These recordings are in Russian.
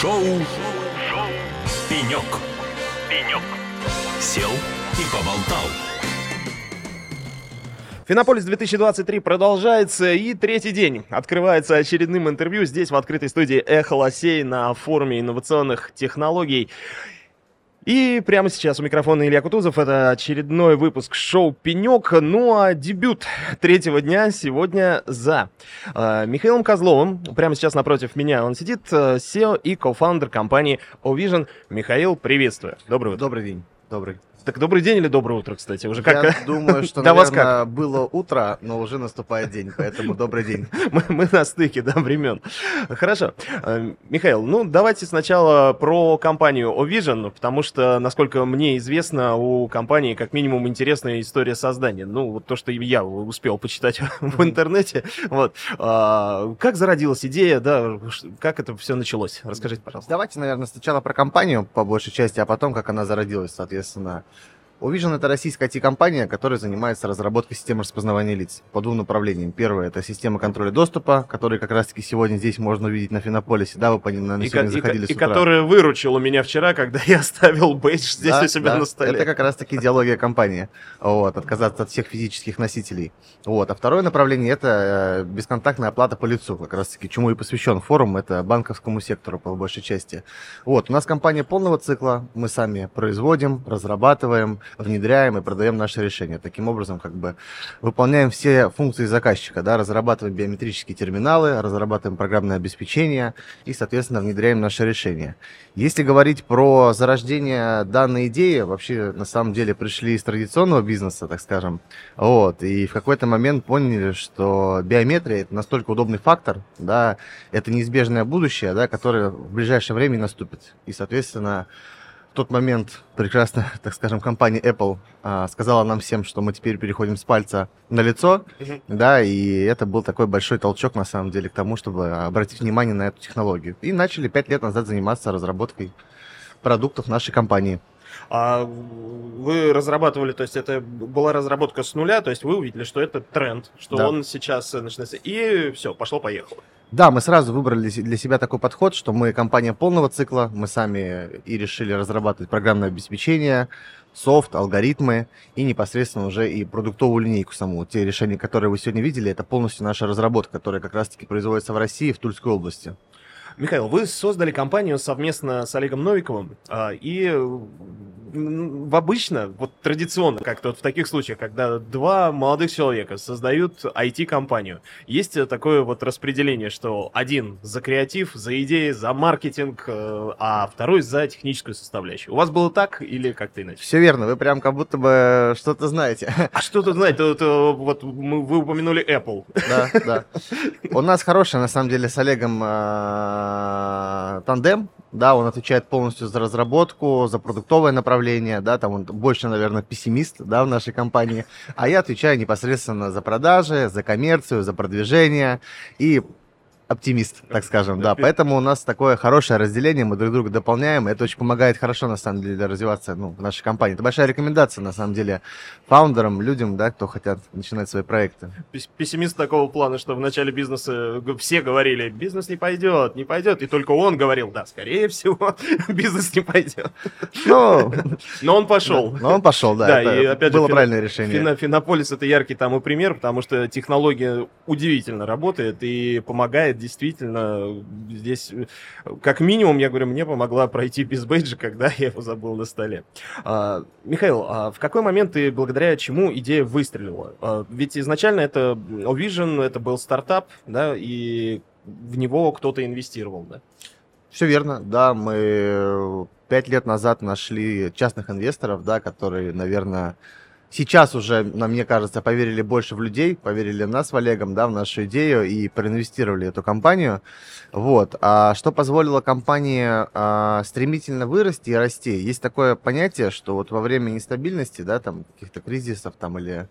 Шоу, Шоу. «Пенек». «Пенек». Сел и поболтал. Финополис 2023 продолжается, и третий день открывается очередным интервью здесь, в открытой студии «Эхо Лосей» на форуме инновационных технологий. И прямо сейчас у микрофона Илья Кутузов. Это очередной выпуск шоу «Пенек». Ну а дебют третьего дня сегодня за э, Михаилом Козловым. Прямо сейчас напротив меня он сидит. Э, SEO и кофаундер компании Ovision. Михаил, приветствую. Добрый утро. Добрый день. Добрый. Так добрый день или доброе утро, кстати? Уже как... Я думаю, что, До вас наверное, было утро, но уже наступает день, поэтому добрый день. мы, мы на стыке, да, времен. Хорошо. Э, Михаил, ну давайте сначала про компанию Ovision, потому что, насколько мне известно, у компании как минимум интересная история создания. Ну, вот то, что я успел почитать в интернете. Вот. А, как зародилась идея, да, как это все началось? Расскажите, пожалуйста. Давайте, наверное, сначала про компанию по большей части, а потом, как она зародилась, соответственно. Uvision это российская IT-компания, которая занимается разработкой системы распознавания лиц по двум направлениям. Первое это система контроля доступа, который как раз-таки сегодня здесь можно увидеть на Финополисе. Да, вы по ним, наверное, И, сегодня и заходили и с утра. которая выручила меня вчера, когда я оставил бейдж здесь Да, у себя да, на столе. Это как раз-таки идеология компании. Вот, отказаться от всех физических носителей. Вот. А второе направление это э, бесконтактная оплата по лицу, как раз-таки чему и посвящен форум, это банковскому сектору по большей части. Вот. У нас компания полного цикла, мы сами производим, разрабатываем, внедряем и продаем наши решения. Таким образом, как бы выполняем все функции заказчика, да, разрабатываем биометрические терминалы, разрабатываем программное обеспечение и, соответственно, внедряем наши решения. Если говорить про зарождение данной идеи, вообще на самом деле пришли из традиционного бизнеса, так скажем, вот, и в какой-то момент поняли, что биометрия это настолько удобный фактор, да, это неизбежное будущее, да, которое в ближайшее время наступит. И, соответственно, тот момент прекрасно, так скажем, компания Apple а, сказала нам всем, что мы теперь переходим с пальца на лицо, Мгм. да, и это был такой большой толчок, на самом деле, к тому, чтобы обратить внимание на эту технологию. И начали пять лет назад заниматься разработкой продуктов нашей компании. А вы разрабатывали, то есть это была разработка с нуля, то есть вы увидели, что это тренд, что Да. он сейчас э, начинается, и все, пошло-поехало. Да, мы сразу выбрали для себя такой подход, что мы компания полного цикла, мы сами и решили разрабатывать программное обеспечение, софт, алгоритмы и непосредственно уже и продуктовую линейку саму. Те решения, которые вы сегодня видели, это полностью наша разработка, которая как раз-таки производится в России, в Тульской области. Михаил, вы создали компанию совместно с Олегом Новиковым, а, и м, в обычно, вот традиционно, как-то вот в таких случаях, когда два молодых человека создают IT-компанию, есть такое вот распределение, что один за креатив, за идеи, за маркетинг, э, а второй за техническую составляющую. У вас было так или как-то иначе? Все верно, вы прям как будто бы что-то знаете. А что тут, знаете, тут, э, вот мы- вы упомянули Apple. Да, да. У нас хороший, на самом деле, с Олегом э, тандем. Да, он отвечает полностью за разработку, за продуктовое направление, да, там он больше, наверное, пессимист, да, в нашей компании. А я отвечаю непосредственно за продажи, за коммерцию, за продвижение и оптимист, так скажем, да. Поэтому у нас такое хорошее разделение, мы друг друга дополняем, и это очень помогает хорошо, на самом деле, развиваться ну, в нашей компании. Это большая рекомендация, на самом деле, фаундерам, людям, да, кто хотят начинать свои проекты. Пес- Пессимист такого плана, что в начале бизнеса г- все говорили, бизнес не пойдет, не пойдет, и только он говорил, да, скорее всего, бизнес не пойдет. Ну, Но он пошел. Но он пошел, да. Да, это и опять же, было фина- правильное решение. Фино- Финополис это яркий тому пример, потому что технология удивительно работает и помогает действительно здесь, э, как минимум, я говорю, мне помогла пройти без бейджа, когда я его забыл на столе. А, Михаил, а в какой момент и благодаря чему идея выстрелила? А, ведь изначально это Ovision, это был стартап, да, и в него кто-то инвестировал, да? Все верно, да, мы пять лет назад нашли частных инвесторов, да, которые, наверное, сейчас уже, мне кажется, поверили больше в людей, поверили в нас с Олегом, да, в нашу идею и проинвестировали эту компанию. Вот. А что позволило компании а, стремительно вырасти и расти? Есть такое понятие, что вот во время нестабильности, да, там, каких-то кризисов там или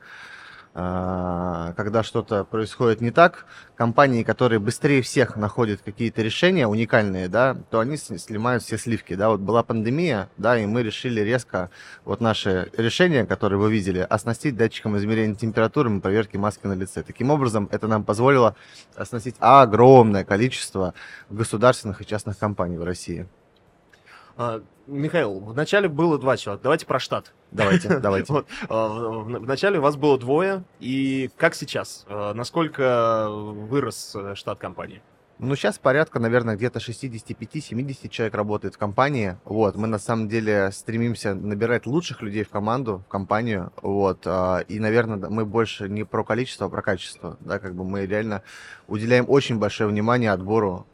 когда что-то происходит не так, компании, которые быстрее всех находят какие-то решения уникальные, да, то они снимают все сливки, да, вот была пандемия, да, и мы решили резко вот наши решения, которые вы видели, оснастить датчиком измерения температуры и проверки маски на лице. Таким образом, это нам позволило оснастить огромное количество государственных и частных компаний в России. А, Михаил, вначале было два человека. Давайте про штат. Давайте, давайте. Вот, а, вначале у вас было двое, и как сейчас? А, насколько вырос э, штат компании? Ну, сейчас порядка, наверное, где-то 65-70 человек работает в компании. Вот, мы на самом деле стремимся набирать лучших людей в команду, в компанию. Вот, и, наверное, мы больше не про количество, а про качество. Да, как бы мы реально уделяем очень большое внимание отбору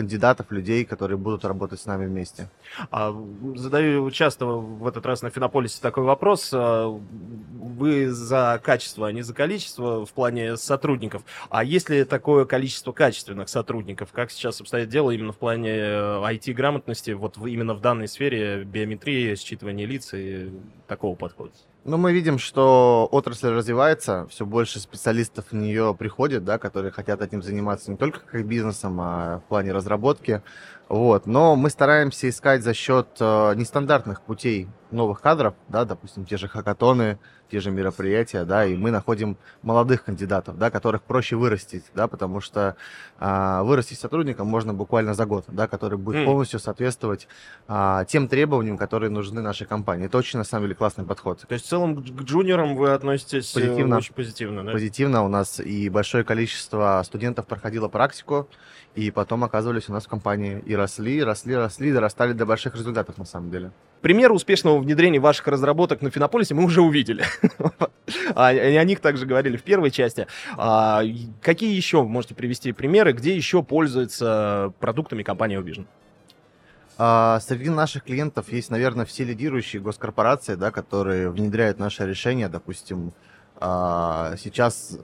кандидатов, людей, которые будут работать с нами вместе. А, задаю часто в этот раз на Финополисе такой вопрос. А, вы за качество, а не за количество в плане сотрудников. А есть ли такое количество качественных сотрудников? Как сейчас обстоит дело именно в плане IT-грамотности, э, вот именно в данной сфере биометрии, считывания лиц и такого подхода? Ну, мы видим, что отрасль развивается, все больше специалистов в нее приходит, да, которые хотят этим заниматься не только как бизнесом, а в плане разработки. Вот. Но мы стараемся искать за счет э, нестандартных путей новых кадров, да, допустим, те же хакатоны, те же мероприятия, да, и мы находим молодых кандидатов, да, которых проще вырастить, да, потому что а, вырастить сотрудника можно буквально за год, да, который будет mm. полностью соответствовать а, тем требованиям, которые нужны нашей компании. Это очень, на самом деле, классный подход. То есть, в целом, к джуниорам вы относитесь э, позитивно, очень позитивно, да? Позитивно. У нас и большое количество студентов проходило практику, и потом оказывались у нас в компании и росли, росли, росли, дорастали до больших результатов, на самом деле. Пример успешного внедрения ваших разработок на Финополисе мы уже увидели. А, о них также говорили в первой части. А, какие еще можете привести примеры, где еще пользуются продуктами компании Vision? А, среди наших клиентов есть, наверное, все лидирующие госкорпорации, да, которые внедряют наше решение. Допустим, сейчас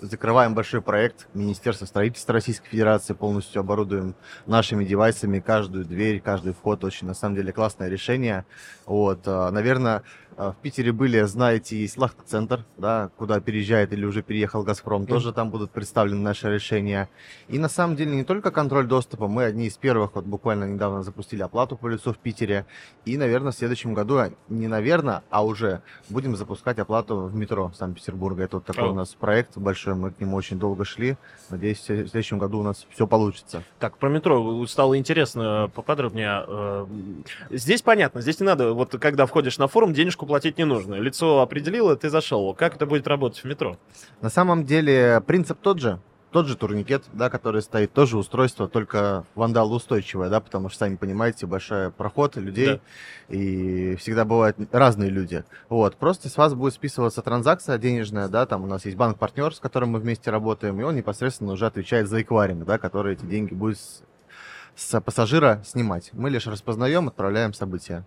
закрываем большой проект Министерства строительства Российской Федерации, полностью оборудуем нашими девайсами каждую дверь, каждый вход. Очень, на самом деле, классное решение. Вот, а, наверное, а, в Питере были, знаете, есть Лахта-центр, да, куда переезжает или уже переехал Газпром, mm. тоже там будут представлены наши решения. И на самом деле не только контроль доступа, мы одни из первых, вот буквально недавно запустили оплату по лицу в Питере. И, наверное, в следующем году, а, не наверное, а уже будем запускать оплату в метро Санкт-Петербурга. Это вот такой oh. у нас проект большой, мы к нему очень долго шли. Надеюсь, в следующем году у нас все получится. Так, про метро стало интересно поподробнее. Э, здесь понятно, здесь не надо, вот когда входишь на форум, денежку платить не нужно. Лицо определило, ты зашел. Как это будет работать в метро? На самом деле принцип тот же тот же турникет, да, который стоит, тоже устройство, только вандалоустойчивое, да, потому что, сами понимаете, большой проход людей, да. и всегда бывают разные люди. Вот, просто с вас будет списываться транзакция денежная, да, там у нас есть банк-партнер, с которым мы вместе работаем, и он непосредственно уже отвечает за эквайринг, да, который эти деньги будет с, с пассажира снимать. Мы лишь распознаем, отправляем события.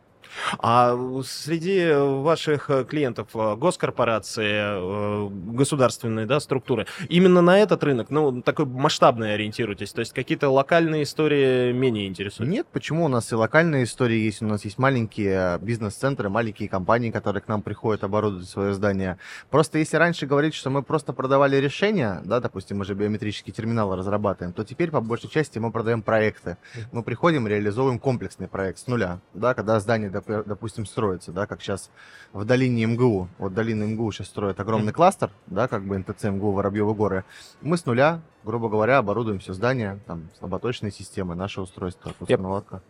А среди ваших э, клиентов э, госкорпорации, э, государственные да, структуры, именно на этот рынок, ну, такой масштабный ориентируетесь? То есть какие-то локальные истории менее интересуют? Нет, почему? У нас и локальные истории есть, у нас есть маленькие бизнес-центры, маленькие компании, которые к нам приходят оборудовать свое здание. Просто если раньше говорить, что мы просто продавали решения, да, допустим, мы же биометрический терминал разрабатываем, то теперь по большей части мы продаем проекты. Мы приходим, реализовываем комплексный проект с нуля, да, когда здание допустим, строится, да, как сейчас в долине МГУ. Вот долина МГУ сейчас строят огромный кластер, да, как бы НТЦ МГУ Воробьевы горы. Мы с нуля, грубо говоря, оборудуем все здание, там, слаботочные системы, наше устройство, я,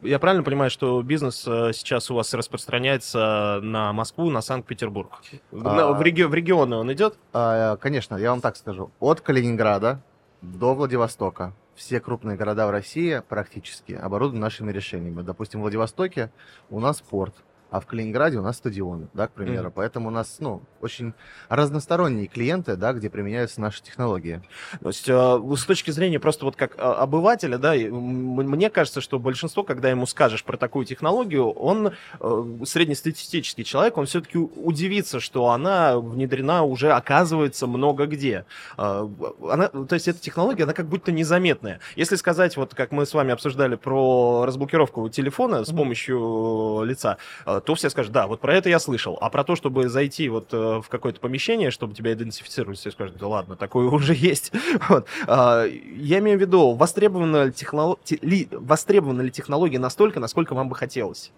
я правильно понимаю, что бизнес э, сейчас у вас распространяется на Москву, на Санкт-Петербург? А, в, реги- в регионы он идет? А, конечно, я вам так скажу. От Калининграда до Владивостока все крупные города в России практически оборудованы нашими решениями. Допустим, в Владивостоке у нас порт, а в Калининграде у нас стадионы, да, к примеру. Mm. Поэтому у нас, ну, очень разносторонние клиенты, да, где применяются наши технологии. То есть э, с точки зрения просто вот как а, обывателя, да, мне кажется, что большинство, когда ему скажешь про такую технологию, он э, среднестатистический человек, он все-таки удивится, что она внедрена уже, оказывается, много где. Э, она, то есть эта технология, она как будто незаметная. Если сказать, вот как мы с вами обсуждали про разблокировку телефона с помощью лица, то все скажут, да, вот про это я слышал. А про то, чтобы зайти вот в какое-то помещение, чтобы тебя идентифицировать, все скажут, да ладно, такое уже есть. Вот. Я имею в виду, востребована ли, технолог... ли... востребована ли технология настолько, насколько вам бы хотелось?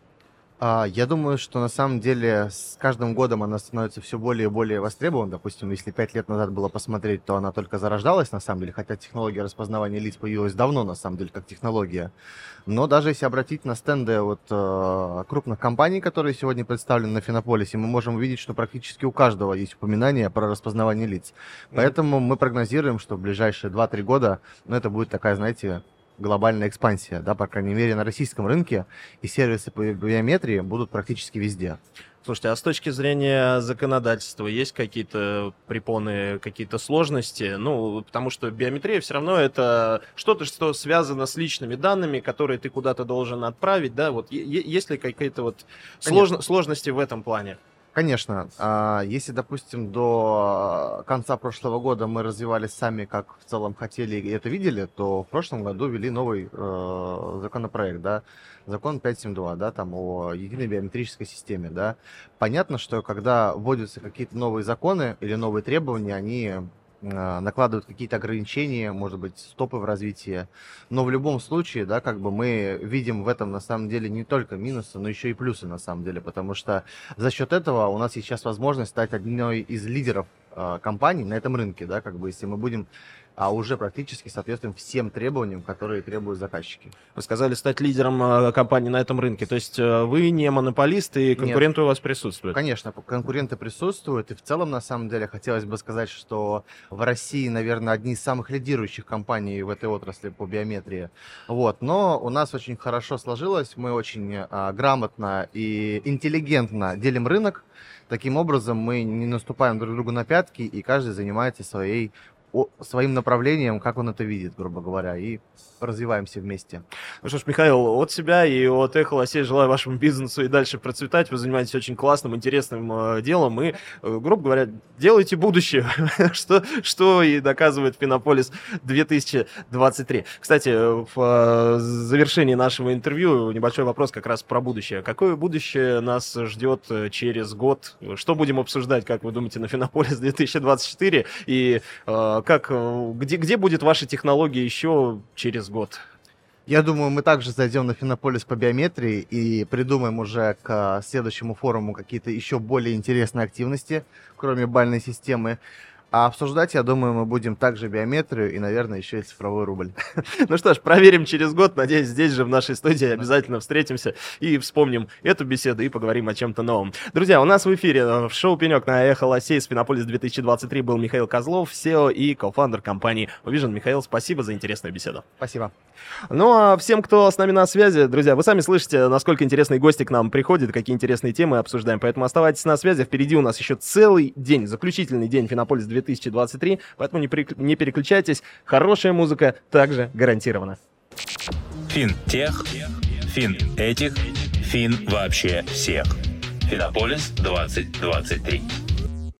А, я думаю, что на самом деле с каждым годом она становится все более и более востребована. Допустим, если пять лет назад было посмотреть, то она только зарождалась на самом деле, хотя технология распознавания лиц появилась давно на самом деле как технология. Но даже если обратить на стенды вот, э, крупных компаний, которые сегодня представлены на Финополисе, мы можем увидеть, что практически у каждого есть упоминание про распознавание лиц. Поэтому мы прогнозируем, что в ближайшие 2-3 года ну, это будет такая, знаете, глобальная экспансия, да, по крайней мере, на российском рынке, и сервисы по биометрии будут практически везде. Слушайте, а с точки зрения законодательства есть какие-то препоны, какие-то сложности? Ну, потому что биометрия все равно это что-то, что связано с личными данными, которые ты куда-то должен отправить, да? Вот есть ли какие-то вот слож... сложности в этом плане? Конечно. А, если, допустим, до конца прошлого года мы развивались сами, как в целом хотели и это видели, то в прошлом году ввели новый э, законопроект, да, закон 572, да, там о единой биометрической системе, да. Понятно, что когда вводятся какие-то новые законы или новые требования, они а, накладывают какие-то ограничения, может быть, стопы в развитии. Но в любом случае, да, как бы мы видим в этом на самом деле не только минусы, но еще и плюсы на самом деле, потому что за счет этого у нас сейчас возможность стать одной из лидеров э, компаний на этом рынке, да, как бы если мы будем а уже практически соответствуем всем требованиям, которые требуют заказчики. Вы сказали стать лидером э, компании на этом рынке, то есть э, вы не монополист и конкуренты Нет. у вас присутствуют? Конечно, конкуренты присутствуют, и в целом, на самом деле, хотелось бы сказать, что в России, наверное, одни из самых лидирующих компаний в этой отрасли по биометрии. Вот. Но у нас очень хорошо сложилось, мы очень а, грамотно и интеллигентно делим рынок, Таким образом, мы не наступаем друг другу на пятки, и каждый занимается своей своим направлением, как он это видит, грубо говоря, и развиваемся вместе. Ну что ж, Михаил, от себя и от Эхо Лосей желаю вашему бизнесу и дальше процветать. Вы занимаетесь очень классным, интересным э, делом и, э, грубо говоря, делайте будущее, что, что и доказывает Финополис 2023. Кстати, в э, завершении нашего интервью небольшой вопрос как раз про будущее. Какое будущее нас ждет э, через год? Что будем обсуждать, как вы думаете, на Финополис 2024? И э, как, э, где, где будет ваша технология еще через год? Я думаю, мы также зайдем на Финополис по биометрии и придумаем уже к следующему форуму какие-то еще более интересные активности, кроме бальной системы. А обсуждать, я думаю, мы будем также биометрию и, наверное, еще и цифровой рубль. Ну что ж, проверим через год. Надеюсь, здесь же в нашей студии обязательно встретимся и вспомним эту беседу и поговорим о чем-то новом. Друзья, у нас в эфире э, в шоу «Пенек» на Эхо Лосей Спинополис 2023 был Михаил Козлов, SEO и кофаундер компании Vision. Михаил, спасибо за интересную беседу. Спасибо. Ну а всем, кто с нами на связи, друзья, вы сами слышите, насколько интересные гости к нам приходят, какие интересные темы обсуждаем. Поэтому оставайтесь на связи. Впереди у нас еще целый день, заключительный день Финополис 2023 2023, поэтому не, при, не переключайтесь, хорошая музыка также гарантирована. Финтех, фин этих, фин вообще всех. Финополис 2023.